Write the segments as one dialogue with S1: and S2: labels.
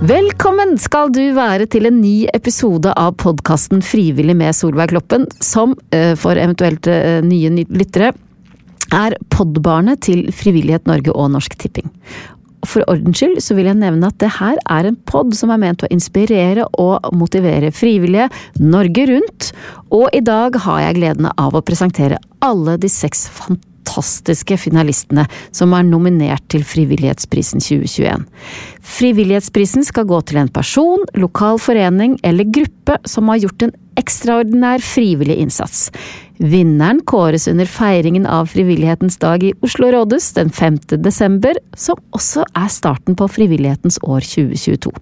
S1: Velkommen skal du være til en ny episode av podkasten Frivillig med Solveig Kloppen, som eh, for eventuelt eh, nye lyttere er podbarnet til Frivillighet Norge og Norsk Tipping. For ordens skyld så vil jeg nevne at det her er en pod som er ment å inspirere og motivere frivillige Norge rundt, og i dag har jeg gleden av å presentere alle de seks fantastiske finalistene som er nominert til Frivillighetsprisen 2021. Frivillighetsprisen skal gå til en person, lokal forening eller gruppe som har gjort en ekstraordinær frivillig innsats. Vinneren kåres under feiringen av Frivillighetens dag i Oslo rådhus den 5. desember, som også er starten på Frivillighetens år 2022.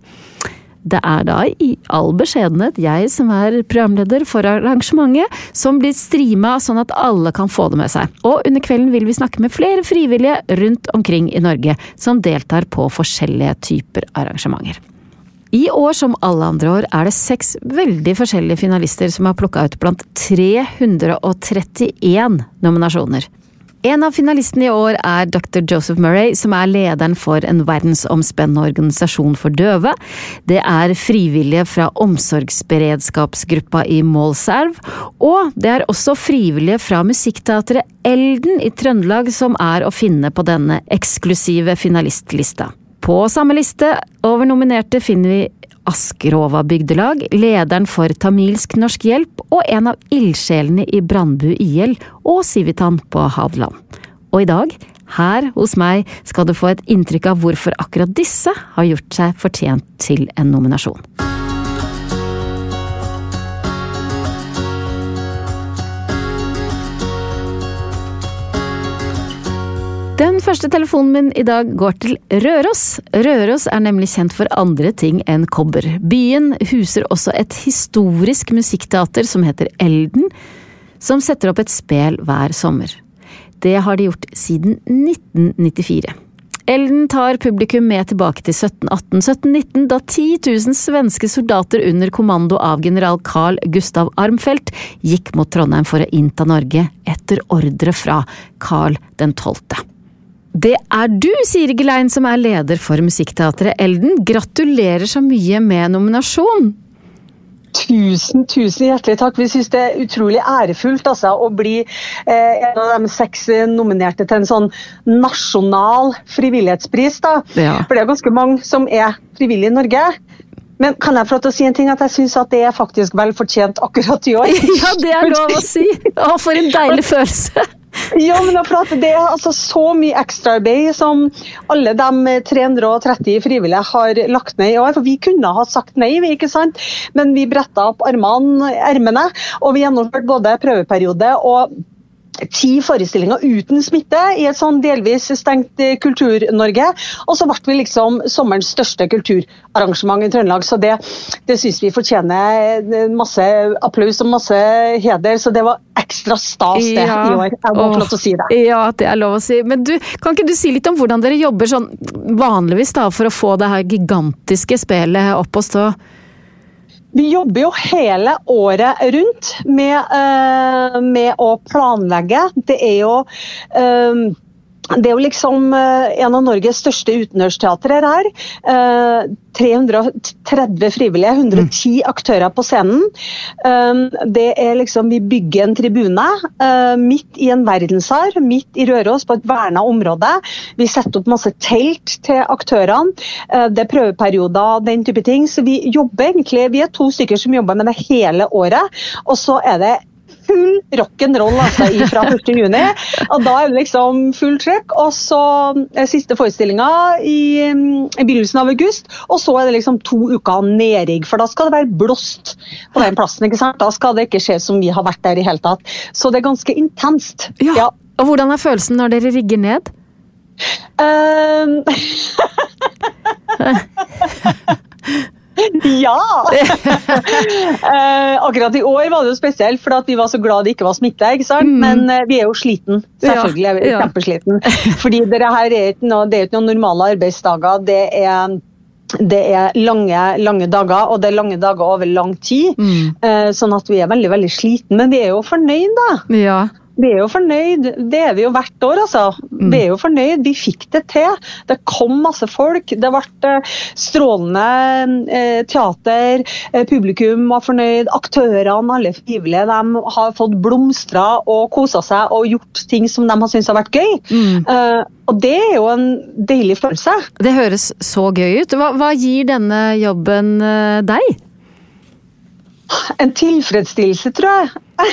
S1: Det er da i all beskjedenhet jeg som er programleder for arrangementet, som blir streama sånn at alle kan få det med seg. Og under kvelden vil vi snakke med flere frivillige rundt omkring i Norge som deltar på forskjellige typer arrangementer. I år som alle andre år er det seks veldig forskjellige finalister som er plukka ut blant 331 nominasjoner. En av finalistene i år er dr. Joseph Murray, som er lederen for en verdensomspennende organisasjon for døve. Det er frivillige fra omsorgsberedskapsgruppa i Målselv, og det er også frivillige fra musikkteatret Elden i Trøndelag som er å finne på denne eksklusive finalistlista. På samme liste over nominerte finner vi Askerova bygdelag, lederen for Tamilsk Norsk Hjelp og en av ildsjelene i Brandbu IL og Civitan på Hadeland. Og i dag, her hos meg, skal du få et inntrykk av hvorfor akkurat disse har gjort seg fortjent til en nominasjon. Første telefonen min i dag går til Røros. Røros er nemlig kjent for andre ting enn kobber. Byen huser også et historisk musikkteater som heter Elden, som setter opp et spel hver sommer. Det har de gjort siden 1994. Elden tar publikum med tilbake til 1718-1719, da 10 000 svenske soldater under kommando av general Carl Gustav Armfelt gikk mot Trondheim for å innta Norge etter ordre fra Carl 12. Det er du, Siri Gelein, som er leder for Musikkteatret Elden. Gratulerer så mye med nominasjon!
S2: Tusen, tusen hjertelig takk. Vi syns det er utrolig ærefullt altså, å bli eh, en av de seks nominerte til en sånn nasjonal frivillighetspris. Da. Ja. For det er ganske mange som er frivillige i Norge. Men kan jeg få lov til å si en ting? At jeg syns det er faktisk vel fortjent akkurat i år.
S1: Ja, det er lov å si! Å, for en deilig følelse!
S2: Ja, men Det er altså så mye ekstraarbeid som alle de 330 frivillige har lagt ned i år. For vi kunne ha sagt nei, ikke sant? men vi bretta opp armene, ermene. Og vi gjennomførte både prøveperiode og ti forestillinger uten smitte i et sånn delvis stengt eh, Kultur-Norge. Og så ble vi liksom sommerens største kulturarrangement i Trøndelag. Så det, det syns vi fortjener eh, masse applaus og masse heder. Så det var ekstra stas det ja. i år. Jeg må få lov til å si det.
S1: Ja, det er lov å si. Men du, kan ikke du si litt om hvordan dere jobber sånn vanligvis da, for å få det her gigantiske spelet opp og stå?
S2: Vi jobber jo hele året rundt med, uh, med å planlegge. Det er jo uh, det er jo liksom eh, en av Norges største utendørsteatre her. 330 frivillige, 110 mm. aktører på scenen. Det er liksom, Vi bygger en tribune midt i en verdensarv, midt i Røros, på et verna område. Vi setter opp masse telt til aktørene. Det er prøveperioder, den type ting. Så vi jobber egentlig, vi er to stykker som jobber med det hele året. Og så er det full rock'n'roll altså, fra 1.6. Og da er det liksom full trøkk. Og så er siste forestillinga i, i, begynnelsen av august. Og så er det liksom to uker nedrigg, for da skal det være blåst på den plassen. ikke sant? Da skal det ikke skje som vi har vært der i hele tatt. Så det er ganske intenst.
S1: Ja. ja. Og hvordan er følelsen når dere rigger ned? Um...
S2: Ja! eh, akkurat i år var det jo spesielt, for vi var så glad det ikke var smitte. ikke sant? Mm. Men eh, vi er jo sliten. Selvfølgelig er vi ja. kjempesliten. Fordi det her er ikke noe, det er ikke noen normale arbeidsdager. det er det er lange, lange dager, og det er lange dager over lang tid. Mm. Eh, sånn at vi er veldig veldig sliten, men vi er jo fornøyd, da.
S1: Ja.
S2: Vi er jo fornøyd. Det er vi jo hvert år, altså. Mm. Vi er jo fornøyd. Vi fikk det til. Det kom masse folk. Det ble eh, strålende eh, teater. Eh, publikum var fornøyd. Aktørene, alle frivillige, de har fått blomstra og kosa seg og gjort ting som de har syntes har vært gøy. Mm. Uh, og det er jo en deilig følelse.
S1: Det høres så gøy ut. Hva, hva gir denne jobben deg?
S2: En tilfredsstillelse, tror jeg. Uh,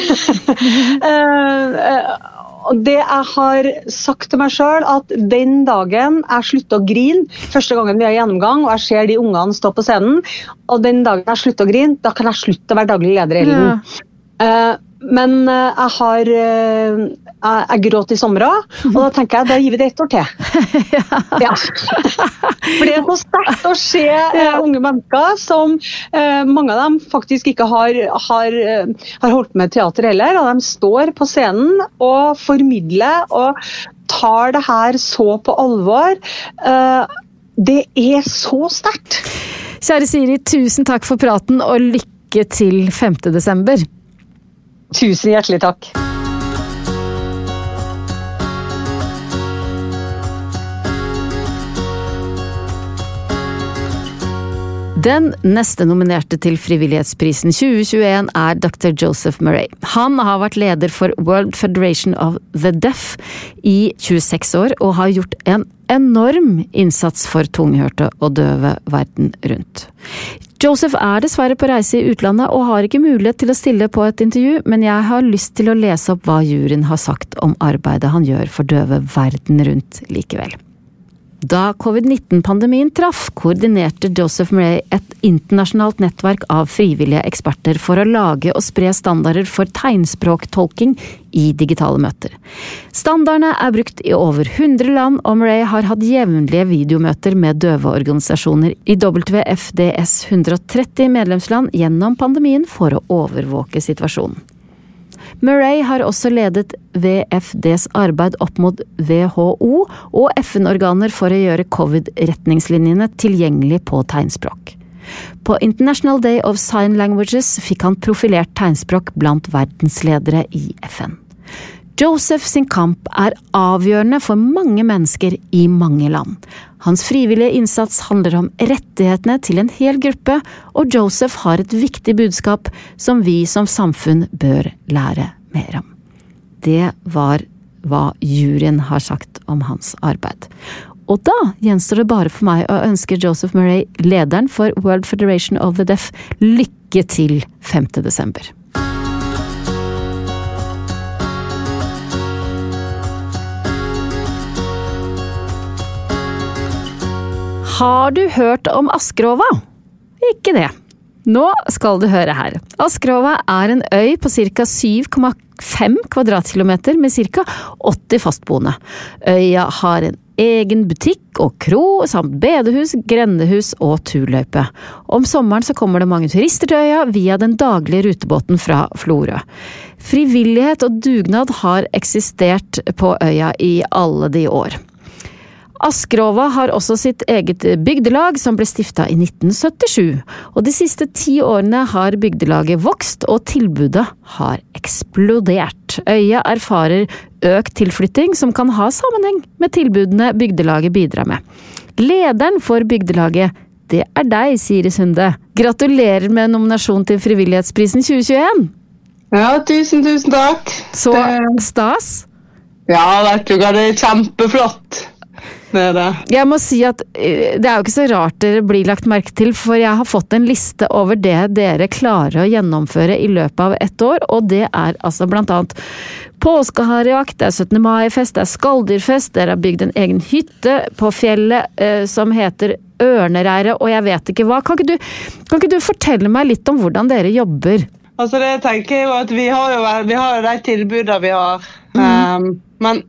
S2: og det jeg har sagt til meg sjøl, at den dagen jeg slutter å grine, første gangen vi har gjennomgang og jeg ser de ungene stå på scenen, og den dagen jeg slutter å grine, da kan jeg slutte å være daglig leder i Ellen. Ja. Uh, men uh, jeg har uh, jeg gråt i sommer òg, og da tenker jeg da gir vi det ett år til. ja. For det er så sterkt å se uh, unge mennesker som mange av dem faktisk ikke har, har, har, holdt med teater heller, og de står på scenen og formidler og tar det her så på alvor. det er så sterkt.
S1: Kjære Siri, tusen takk for praten og lykke til 5. desember.
S2: Tusen hjertelig takk.
S1: Den neste nominerte til Frivillighetsprisen 2021 er dr. Joseph Murray. Han har vært leder for World Federation of the Deaf i 26 år, og har gjort en enorm innsats for tunghørte og døve verden rundt. Joseph er dessverre på reise i utlandet og har ikke mulighet til å stille på et intervju, men jeg har lyst til å lese opp hva juryen har sagt om arbeidet han gjør for døve verden rundt likevel. Da covid-19-pandemien traff, koordinerte Joseph Murray et internasjonalt nettverk av frivillige eksperter for å lage og spre standarder for tegnspråktolking i digitale møter. Standardene er brukt i over 100 land, og Murray har hatt jevnlige videomøter med døveorganisasjoner i WFDS 130 medlemsland gjennom pandemien for å overvåke situasjonen. Murray har også ledet VFDs arbeid opp mot WHO og FN-organer for å gjøre covid-retningslinjene tilgjengelig på tegnspråk. På International Day of Sign Languages fikk han profilert tegnspråk blant verdensledere i FN. Joseph sin kamp er avgjørende for mange mennesker i mange land. Hans frivillige innsats handler om rettighetene til en hel gruppe, og Joseph har et viktig budskap som vi som samfunn bør lære mer om. Det var hva juryen har sagt om hans arbeid. Og da gjenstår det bare for meg å ønske Joseph Murray, lederen for World Federation of the Deaf, lykke til 5. desember. Har du hørt om Askerova? Ikke det. Nå skal du høre her. Askerova er en øy på ca. 7,5 kvadratkilometer med ca. 80 fastboende. Øya har en egen butikk og kro, samt bedehus, grendehus og turløype. Om sommeren så kommer det mange turister til øya via den daglige rutebåten fra Florø. Frivillighet og dugnad har eksistert på øya i alle de år. Askerova har også sitt eget bygdelag, som ble stifta i 1977, og de siste ti årene har bygdelaget vokst og tilbudet har eksplodert. Øya erfarer økt tilflytting som kan ha sammenheng med tilbudene bygdelaget bidrar med. Lederen for bygdelaget, det er deg, Siri Sunde. Gratulerer med nominasjon til Frivillighetsprisen 2021!
S3: Ja, tusen, tusen takk.
S1: Så stas.
S3: Ja, vet du hva, det er kjempeflott
S1: det det. Jeg må si at eh, det er jo ikke så rart dere blir lagt merke til, for jeg har fått en liste over det dere klarer å gjennomføre i løpet av ett år, og det er altså blant annet påskeharejakt, det er 17. mai-fest, det er skalldyrfest, dere har bygd en egen hytte på fjellet eh, som heter Ørnereiret, og jeg vet ikke hva. Kan ikke, du, kan ikke du fortelle meg litt om hvordan dere jobber?
S3: Altså det tenker jeg jo at Vi har jo vi har de tilbudene vi har, mm. um, men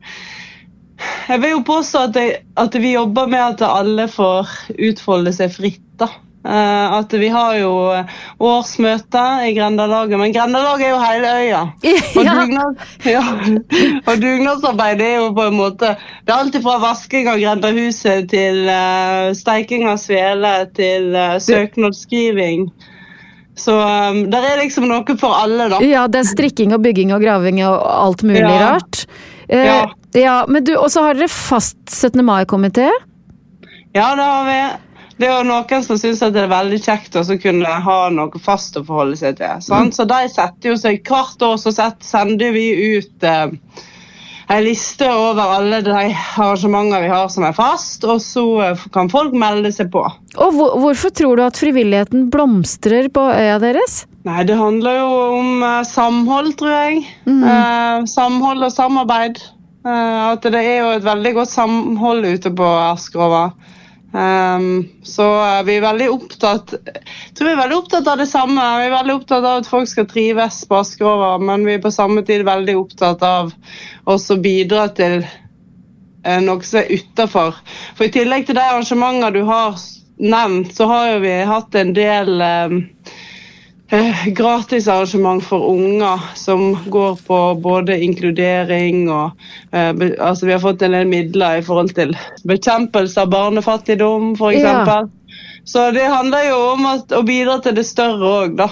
S3: jeg vil jo påstå at, jeg, at, vi jobber med at alle får utfolde seg fritt. da. Uh, at vi har jo årsmøter i Grendalaget, men Grendalaget er jo hele øya. Og, dugnad, ja, og dugnadsarbeid er jo på en måte Det er alltid fra vasking av grendahuset til uh, steiking av svele til uh, søknadsskriving. Så um, der er liksom noe for alle, da.
S1: Ja, det er strikking og bygging og graving og alt mulig
S3: Ja.
S1: rart. Uh,
S3: Ja.
S1: Ja, men du, Og så har dere fast 17. mai-komité.
S3: Ja, det har vi. Det er jo noen som syns det er veldig kjekt å kunne ha noe fast å forholde seg til. Sant? Så de setter jo seg Hvert år så sender vi ut eh, en liste over alle de arrangementer vi har som er fast, og så eh, kan folk melde seg på.
S1: Og hvor, hvorfor tror du at frivilligheten blomstrer på øya deres?
S3: Nei, det handler jo om eh, samhold, tror jeg. Eh, samhold og samarbeid. Eh, at det er jo et veldig godt samhold ute på Askerova. Um, så eh, vi er veldig opptatt tror vi er veldig opptatt av det samme. Vi er veldig opptatt av at folk skal trives på Askerova, men vi er på samme tid veldig opptatt av også å bidra til eh, noe som er utafor. For i tillegg til de arrangementene du har nevnt, så har jo vi hatt en del eh, gratisarrangement for unger som går på både inkludering og eh, altså Vi har fått en del midler i forhold til bekjempelse av barnefattigdom, f.eks.
S1: Ja.
S3: Så det handler jo om at, å bidra til det større òg, da.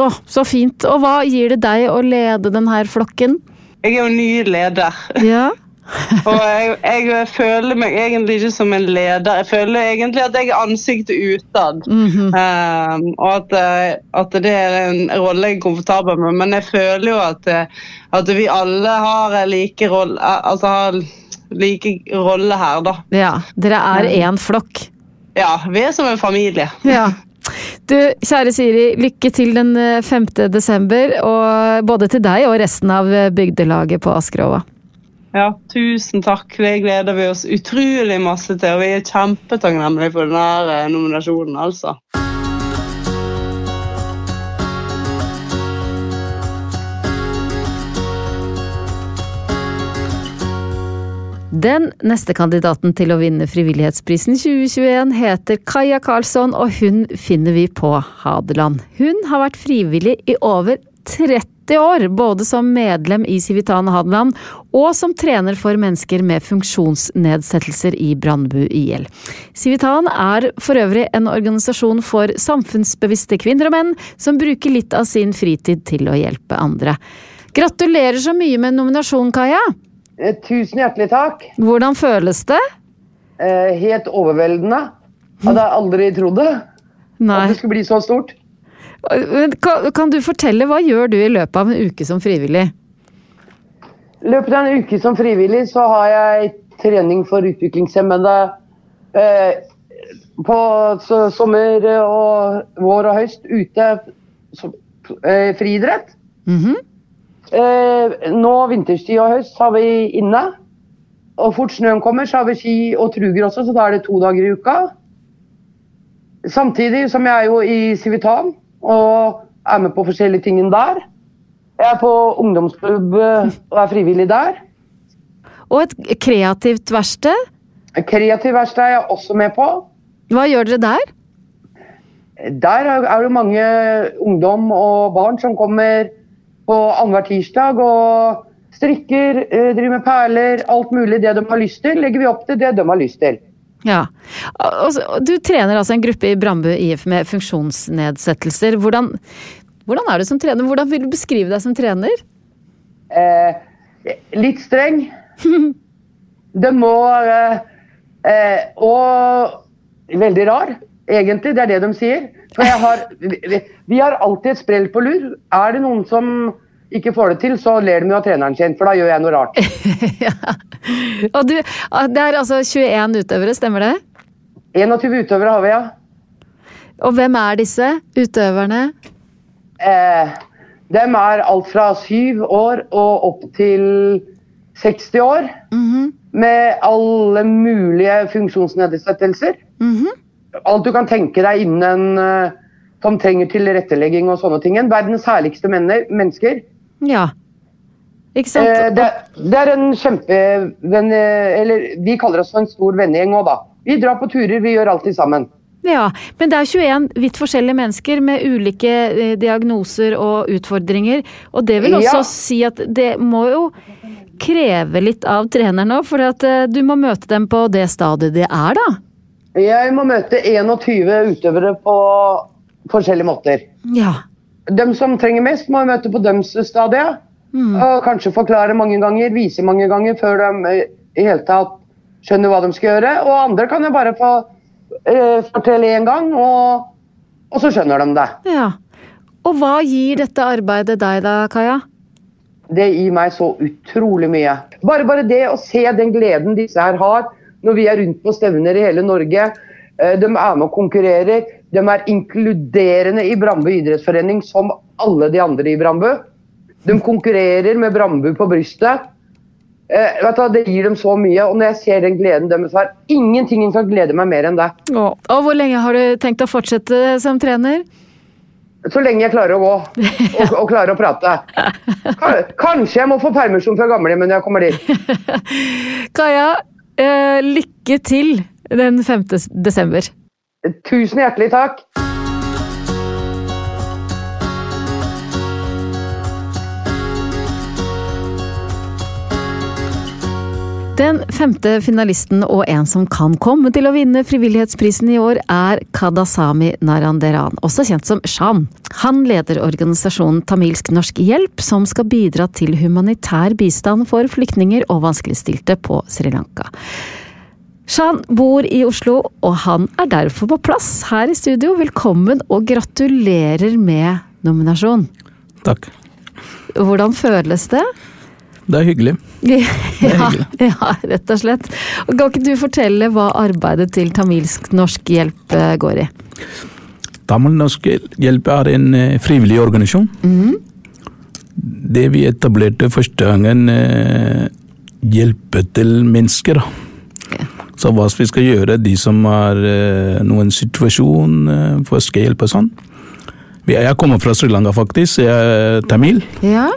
S1: Å, så fint. Og hva gir det deg å lede denne flokken?
S3: Jeg er jo ny leder.
S1: Ja.
S3: Og jeg, jeg føler meg egentlig ikke som en leder. Jeg føler egentlig at jeg er ansiktet utad.
S1: Mhm.
S3: Um, og at, eh, at det er en rolle jeg er komfortabel med. Men jeg føler jo at, eh, at vi alle har like rolle, eh, altså har like rolle her, da.
S1: ja. Dere er én flokk.
S3: Ja, vi er som en familie.
S1: Ja. Du, kjære Siri, lykke til den eh, 5. desember, og både til deg og resten av bygdelaget på Askerova.
S3: Ja, tusen takk. Det gleder vi oss utrolig masse til. Og vi er kjempetakknemlige for denne eh, nominasjonen, altså.
S1: Den neste kandidaten til å vinne Frivillighetsprisen 2021 heter Kaja Karlsson, og hun finner vi på Hadeland. Hun har vært frivillig i over 30 år, både som medlem i Civitan Hadeland og som trener for mennesker med funksjonsnedsettelser i Brandbu IL. Civitan er for øvrig en organisasjon for samfunnsbevisste kvinner og menn som bruker litt av sin fritid til å hjelpe andre. Gratulerer så mye med nominasjonen, Kaja!
S4: Eh, Tusen hjertelig takk.
S1: Hvordan føles det?
S4: Eh, helt overveldende. Hadde jeg aldri trodd det.
S1: Nei.
S4: At det skulle bli så stort.
S1: Kan, kan du fortelle, hva gjør du i løpet av en uke som frivillig?
S4: I løpet av en uke som frivillig så har jeg trening for utviklingshemmede eh, på sommer og vår og høst ute. Så, eh, friidrett.
S1: Mhm.
S4: Eh, nå vinterstid og høst har vi inne. Og fort snøen kommer, så har vi ski og truger også, så da er det to dager i uka. Samtidig som jeg er jo i Civitan og er med på forskjellige ting der. Jeg er på ungdomsklubb eh, og er frivillig der.
S1: Og et kreativt verksted.
S4: Kreativt verksted er jeg også med på.
S1: Hva gjør dere der?
S4: Der er det mange ungdom og barn som kommer på annenhver tirsdag og strikker, eh, driver med perler, alt mulig det de har lyst til. Legger vi opp til det de har lyst til.
S1: Ja. Du trener altså en gruppe i Brandbu IF med funksjonsnedsettelser. Hvordan, hvordan er du som trener? Hvordan vil du beskrive deg som trener?
S4: Eh, litt streng. Det må eh, eh, Og veldig rar, egentlig. Det er det de sier. For jeg har, vi, vi har alltid et sprell på lur. Er det noen som ikke får det til, så ler de jo av treneren sin, for da gjør jeg noe rart.
S1: ja. Og du, det er altså 21 utøvere, stemmer det?
S4: 21 utøvere har vi, ja.
S1: Og hvem er disse utøverne?
S4: Eh, dem er alt fra syv år og opp til 60 år.
S1: Mhm,
S4: Med alle mulige funksjonsnedsettelser.
S1: mhm.
S4: Alt du kan tenke deg innen eh, som trenger tilrettelegging og sånne ting. Verdens herligste mennesker.
S1: Ja. Ikke sant?
S4: Eh, det, det er en kjempevenn... Eller vi kaller oss for en stor vennegjeng òg, da. Vi drar på turer, vi gjør alltid sammen.
S1: Ja, men det er 21 vidt forskjellige mennesker med ulike eh, diagnoser og utfordringer. Og det vil også
S4: Ja.
S1: si at det må jo kreve litt av treneren òg, for at eh, du må møte dem på det stadiet de er, da.
S4: Jeg må møte 21 utøvere på forskjellige måter.
S1: Ja.
S4: De som trenger mest, må møte på deres stadie.
S1: Mm.
S4: Og kanskje forklare mange ganger, vise mange ganger, før de eh, i hele tatt skjønner hva de skal gjøre. Og andre kan jo bare få eh, fortelle én gang, og, og så skjønner de det.
S1: ja. Og hva gir dette arbeidet deg da, Kaja?
S4: Det gir meg så utrolig mye. Bare, bare det å se den gleden disse her har når vi er rundt på stevner i hele Norge. Eh, De er med og konkurrerer. De er inkluderende i Brambu idrettsforening som alle de andre i Brambu. De konkurrerer med Brambu på brystet. Eh, du, det gir dem så mye. Og når jeg ser den gleden deres har, ingenting kan glede meg mer enn det.
S1: Og hvor lenge har du tenkt å fortsette som trener?
S4: Så lenge jeg klarer å gå og, og klarer å prate. Kanskje jeg må få permisjon fra gamlehjemmet når jeg kommer dit.
S1: Kaja, eh, lykke til den 5. desember.
S4: Tusen hjertelig takk.
S1: Den femte finalisten og en som kan komme til å vinne frivillighetsprisen i år, er Kadasami Naranderan, også kjent som Shan. Han leder organisasjonen Tamilsk Norsk Hjelp, som skal bidra til humanitær bistand for flyktninger og vanskeligstilte på Sri Lanka. Shan bor i Oslo, og han er derfor på plass her i studio. Velkommen og gratulerer med nominasjon.
S5: Takk.
S1: Hvordan føles det?
S5: Det er hyggelig.
S1: Ja,
S5: hyggelig.
S1: ja, rett og slett. Kan ikke du fortelle hva arbeidet til Tamilsk Norsk Hjelp eh, går i?
S5: Tamilsk Norsk Hjelp er en eh, frivillig organisasjon. Det vi etablerte første gangen, eh, hjelpe til mennesker. da. Så hva vi skal gjøre, de som har eh, noen situasjon, eh, for skal hjelpe og sånn. Jeg kommer fra Sri Lanka, faktisk. Jeg er tamil.
S1: Ja,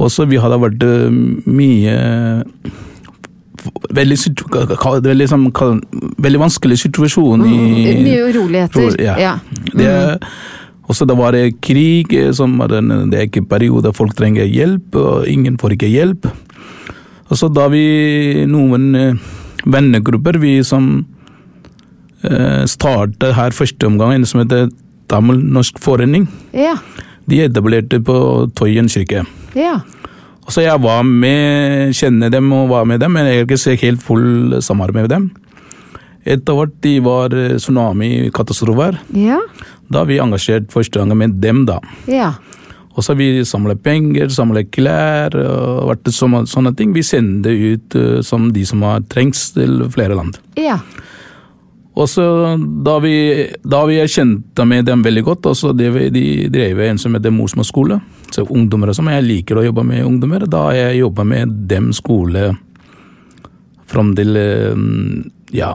S5: Også vi hadde vært eh, mye Veldig, veldig, sånn, veldig vanskelig situasjon i
S1: Mye uroligheter.
S5: Ro- ja.
S1: Ja.
S5: Det er, også det var det krig, som var en, det er ikke en periode folk trenger hjelp, og ingen får ikke hjelp. Og så da vi noen vennegrupper vi som eh, startet her første omgang, en som heter Tamil Norsk Forening,
S1: Ja.
S5: de etablerte på Tøyen kirke.
S1: ja.
S5: Og så jeg var med, kjenner dem og var med dem, men jeg har ikke helt full samarbeid med dem. Etter hvert de var eh, tsunami-katastrofer.
S1: Ja.
S5: Da vi engasjert første gang med dem, da.
S1: Ja.
S5: Og så vi samlet penger, samlet klær og sånne, ting. Vi sender ut eh, som de som har trengs til flere land.
S1: ja.
S5: Og så da vi, da vi er kjent med dem veldig godt, og så det vi- de drev en som heter morsmålsskole, så ungdommer og sånn, jeg liker å jobbe med ungdommer, da har jeg jobba med dem skole fram til eh, ja,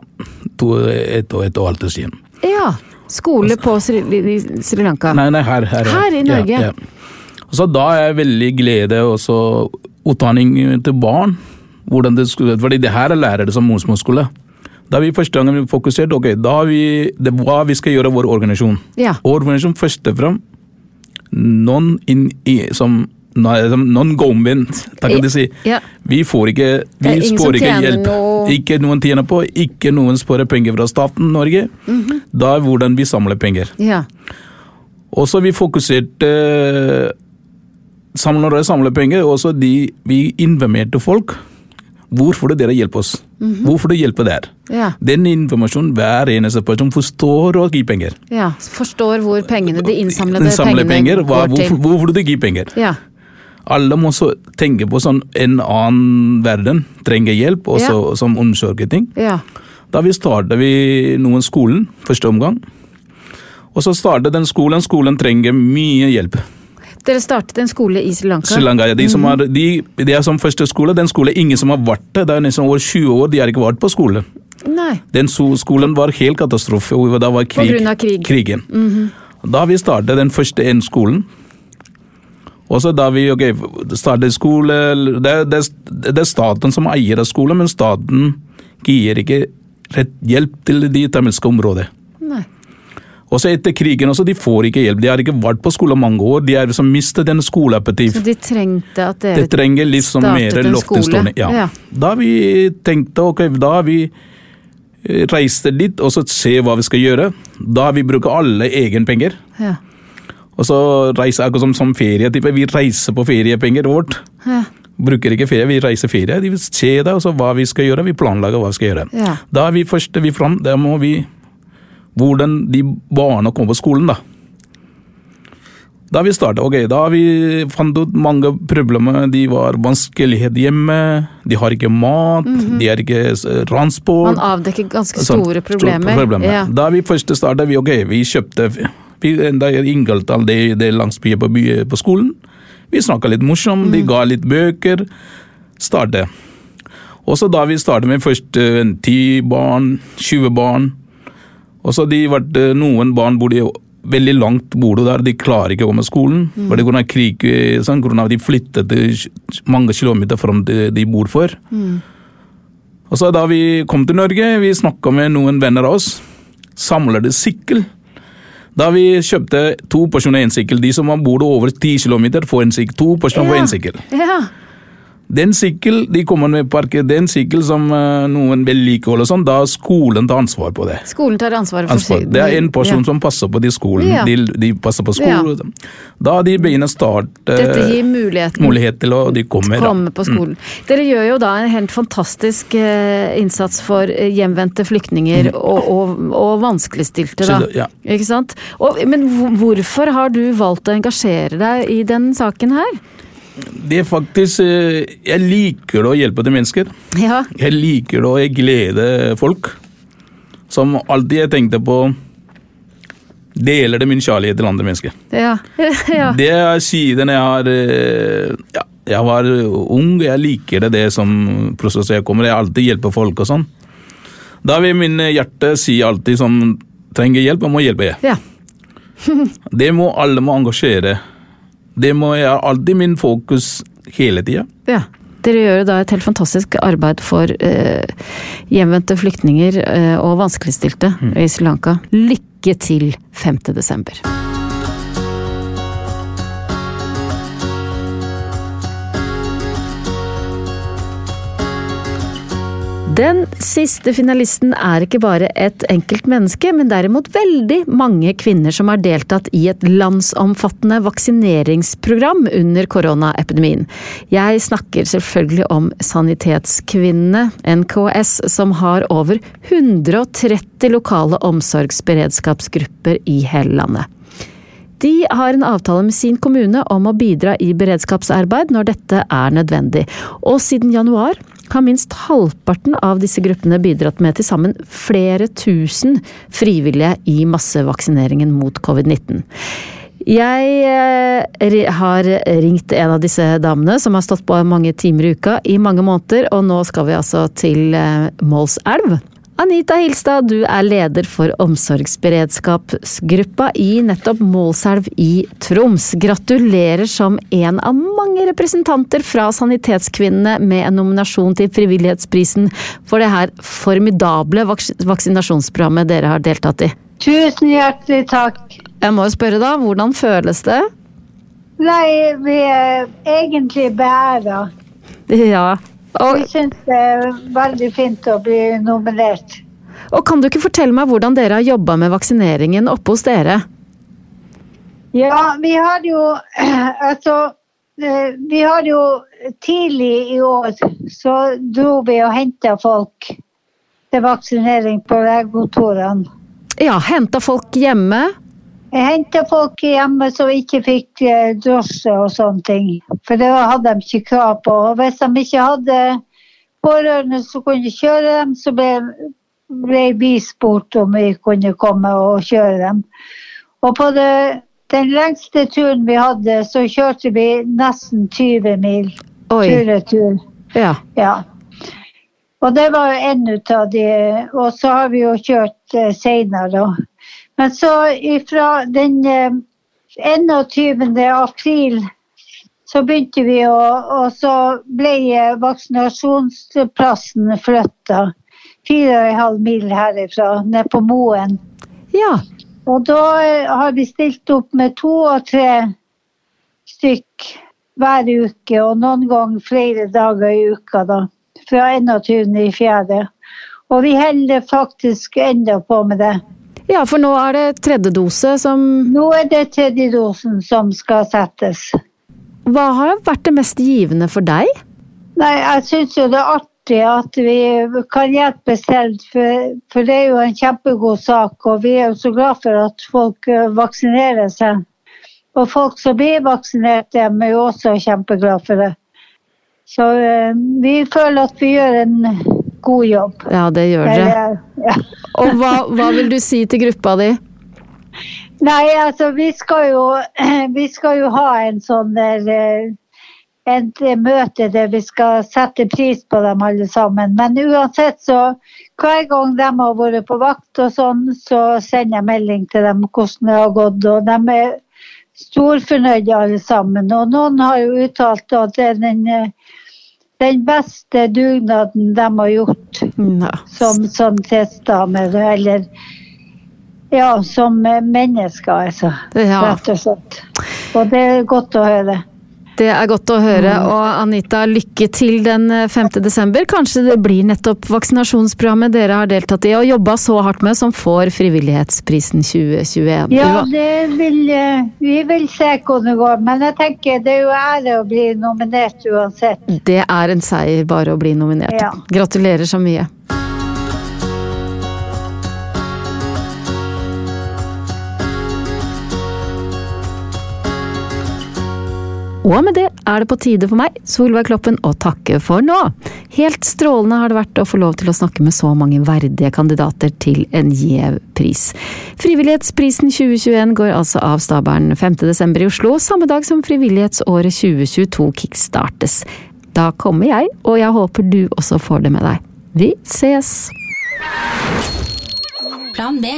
S5: to, et og et og alt siden.
S1: ja. Skole på Sri, i Sri Lanka.
S5: Nei, nei, her. Her,
S1: Her i Norge?
S5: Ja, ja. Så da er jeg veldig glede også utdanning til barn. Hvordan det skulle, fordi det her er lærere som morsmålsskole. Da vi første gang fokusert ok, da vi, det, hva vi skal gjøre vår organisasjon.
S1: Ja.
S5: Organisasjon først og fremst noen inn i, som nei, som non-government, da kan de si.
S1: Ja.
S5: Vi får ikke, vi spår ikke hjelp.
S1: noe-
S5: Ikke noen tjener på, ikke noen spør penger fra staten Norge.
S1: Mhm.
S5: Da er hvordan vi samler penger.
S1: Ja.
S5: Og så vi fokuserte Når dere samler penger, også de, vi informerte folk. Hvorfor dere hjelper oss? Hvorfor du hjelper der?
S1: Ja.
S5: Den informasjonen hver eneste person forstår å gi penger.
S1: ja. Forstår hvor pengene, de innsamlede
S5: Samle
S1: pengene
S5: penger, hva,
S1: går til.
S5: hvorfor, hvorfor du gir penger?
S1: Ja.
S5: Alle må tenke på sånn en annen verden, trenger hjelp, og
S1: Ja.
S5: som undersøker ting.
S1: Ja.
S5: Da vi startet vi noen skolen, første omgang. Og så startet den skolen. Skolen trenger mye hjelp.
S1: Dere startet en skole i Sri Lanka.
S5: Sri Lanka, ja, de som er, de, de er som første skole. Den skole ingen som har vært der. Det er nesten over 20 år, de har ikke vært på skole.
S1: Nei.
S5: Den skolen var helt katastrofe. Da var krig.
S1: grunn av krig. Mhm.
S5: Krigen. Da vi startet den første N-skolen. Og så da vi okay, startet skole det, det, det er staten som eier av skolen, men staten gir ikke rett hjelp til de tamilske områdene. Også etter krigen også, de får ikke hjelp. De har ikke vært på skole mange år. De har liksom mistet den skoleappetitt.
S1: Så de trengte at dere
S5: de trenger litt sånn mer
S1: skole.
S5: Ja.
S1: Ja.
S5: Da vi tenkte ok, da vi reiste dit og så se hva vi skal gjøre. Da vi bruker alle egenpenger.
S1: Ja.
S5: Og så reiser akkurat som, som ferietype. Vi reiser på feriepenger vårt.
S1: Ja.
S5: Bruker ikke ferie, vi reiser ferie. De vil se det, og så hva vi skal gjøre. Vi planlegger hva vi skal gjøre.
S1: Ja.
S5: Da er vi først vi fram, da må vi Hvordan de barna kommer på skolen, da. Da vi startet, ok, da vi fant ut mange problemer. De var vanskelighet hjemme, de har ikke mat, de har ikke eh, transport.
S1: Man avdekker ganske store problemer.
S5: problemer.
S1: Ja.
S5: Da vi først startet, vi, ok, vi kjøpte vi, Da inngalt alle det, det landsbyer på, by- på skolen. Vi snakka litt morsomt,
S1: Mm.
S5: de ga litt bøker. Starte. Og så da vi startet med først ti 10 barn, 20 barn. Og så de vært, eh, noen barn bodde veldig langt borte der, de klarer ikke å komme med skolen.
S1: Mm.
S5: For det grunn av krig, eh, sånn, grunn av de flyttet mange kilometer fra det de bor for.
S1: Mm.
S5: Og så da vi kom til Norge, vi snakka med noen venner av oss. Samlede sykkel. Da vi kjøpte to personer én sykkel. De som bor over 10 km, får en sykkel. To personer får
S1: Ja.
S5: en sykkel.
S1: Ja.
S5: Den sykkel de kommer med parker, en sykkel som uh, noen vedlikeholder sånn, da skolen tar ansvar på det.
S1: Skolen tar ansvaret for
S5: Ansvar. Det er en person som passer på de skolen.
S1: Ja.
S5: De, de passer på skolen. Da de begynner å starte
S1: Dette gir muligheten
S5: mulighet til å de kommer.
S1: komme på skolen. Dere gjør jo da en helt fantastisk uh, innsats for eh, hjemvendte flyktninger og, og, og vanskeligstilte, da.
S5: Mm. Det- ja.
S1: Ikke sant? Og, men hvorfor har du valgt å engasjere deg i den saken her?
S5: Det er faktisk eh, Jeg liker å hjelpe til mennesker.
S1: Ja.
S5: Jeg liker å glede folk. Som alltid jeg tenkte på Deler det min kjærlighet til andre mennesker.
S1: Ja. ja.
S5: Det er siden jeg har eh, ja, Jeg var ung, jeg liker det, det som prosess jeg kommer. Jeg alltid hjelper folk og sånn. Da vil min hjerte si alltid som trenger hjelp, jeg må hjelpe. jeg.
S1: ja.
S5: Det må alle må engasjere. Det må jeg alltid min fokus hele tida.
S1: ja. Dere gjør jo da et helt fantastisk arbeid for eh, hjemvendte flyktninger eh, og vanskeligstilte
S5: Mm.
S1: i Sri Lanka. Lykke til 5. desember. Den siste finalisten er ikke bare et enkelt menneske, men derimot veldig mange kvinner som har deltatt i et landsomfattende vaksineringsprogram under koronaepidemien. Jeg snakker selvfølgelig om Sanitetskvinnene, NKS, som har over 130 lokale omsorgsberedskapsgrupper i hele landet. De har en avtale med sin kommune om å bidra i beredskapsarbeid når dette er nødvendig. Og siden januar har minst halvparten av disse gruppene bidratt med til sammen flere tusen frivillige i massevaksineringen mot covid-19. Jeg eh, har ringt en av disse damene som har stått på mange timer i uka i mange måneder, og nå skal vi altså til eh, Målselv. Anita Hilstad, du er leder for omsorgsberedskapsgruppa i nettopp Målselv i Troms. Gratulerer som en av mange representanter fra Sanitetskvinnene med en nominasjon til Frivillighetsprisen for det her formidable vaks vaksinasjonsprogrammet dere har deltatt i.
S6: Tusen hjertelig takk.
S1: Jeg må jo spørre da, hvordan føles det?
S6: Nei, vi er egentlig beæra.
S1: Ja. Og,
S6: Vi syns det er veldig fint å bli nominert.
S1: og kan du ikke fortelle meg hvordan dere har jobba med vaksineringen oppe hos dere?
S6: Ja, vi har jo Altså, eh, vi har jo tidlig i år så dro vi og henta folk til vaksinering på legekontorene.
S1: Ja, henta folk hjemme?
S6: Jeg henta folk hjemme som ikke fikk eh, drosje og sånne ting. For det hadde de ikke krav på. Og hvis de ikke hadde pårørende som kunne kjøre dem, så ble, ble vi spurt om vi kunne komme og kjøre dem. Og på det, den lengste turen vi hadde, så kjørte vi nesten 20 mil tur-retur.
S1: Ja.
S6: Ja. Og det var jo en ut av de, og så har vi jo kjørt seinere, senere. da. Men så ifra den eh, 21. april så begynte vi å Og så ble eh, vaksinasjonsplassen flytta. Fire og en halv mil herifra, ned på Moen.
S1: ja.
S6: Og da eh, har vi stilt opp med to og tre stykk hver uke, og noen ganger flere dager i uka, da. Fra 21. i fjerde. Og vi holder faktisk enda på med det.
S1: Ja, for nå er det tredje dose som
S6: Nå er det tredje dosen som skal settes.
S1: Hva har vært det mest givende for deg?
S6: Nei, jeg syns jo det er artig at vi kan hjelpe selv, for, for det er jo en kjempegod sak. Og vi er jo så glad for at folk eh, vaksinerer seg. Og folk som blir vaksinert, de er jo også kjempeglad for det. Så eh, vi føler at vi gjør en god jobb.
S1: Ja, det gjør dere.
S6: Ja.
S1: Og hva, hva vil du si til gruppa di?
S6: Nei, altså vi skal jo, vi skal jo ha en sånn der eh, et møte der vi skal sette pris på dem alle sammen. Men uansett så hver gang de har vært på vakt og sånn, så sender jeg melding til dem hvordan det har gått. Og de er storfornøyde alle sammen. Og noen har jo uttalt at det er den, eh, den beste dugnaden de har gjort
S1: Ja.
S6: som testdamer eller ja, som mennesker, altså.
S1: Ja.
S6: Rett og slett. Og det er godt å høre.
S1: Det er godt å høre. Og Anita, lykke til den 5. desember. Kanskje det blir nettopp vaksinasjonsprogrammet dere har deltatt i og jobba så hardt med, som får Frivillighetsprisen 2021.
S6: Ja, det vil, eh, vi vil se hvordan det går. Men jeg tenker det er jo ære å bli nominert uansett.
S1: Det er en seier bare å bli nominert.
S6: Ja.
S1: Gratulerer så mye. Og med det er det på tide for meg, Solveig Kloppen, å takke for nå. Helt strålende har det vært å få lov til å snakke med så mange verdige kandidater til en gjev pris. Frivillighetsprisen 2021 går altså av stabelen 5.12. i Oslo, samme dag som Frivillighetsåret 2022 kickstartes. Da kommer jeg, og jeg håper du også får det med deg. Vi ses!
S7: Plan B.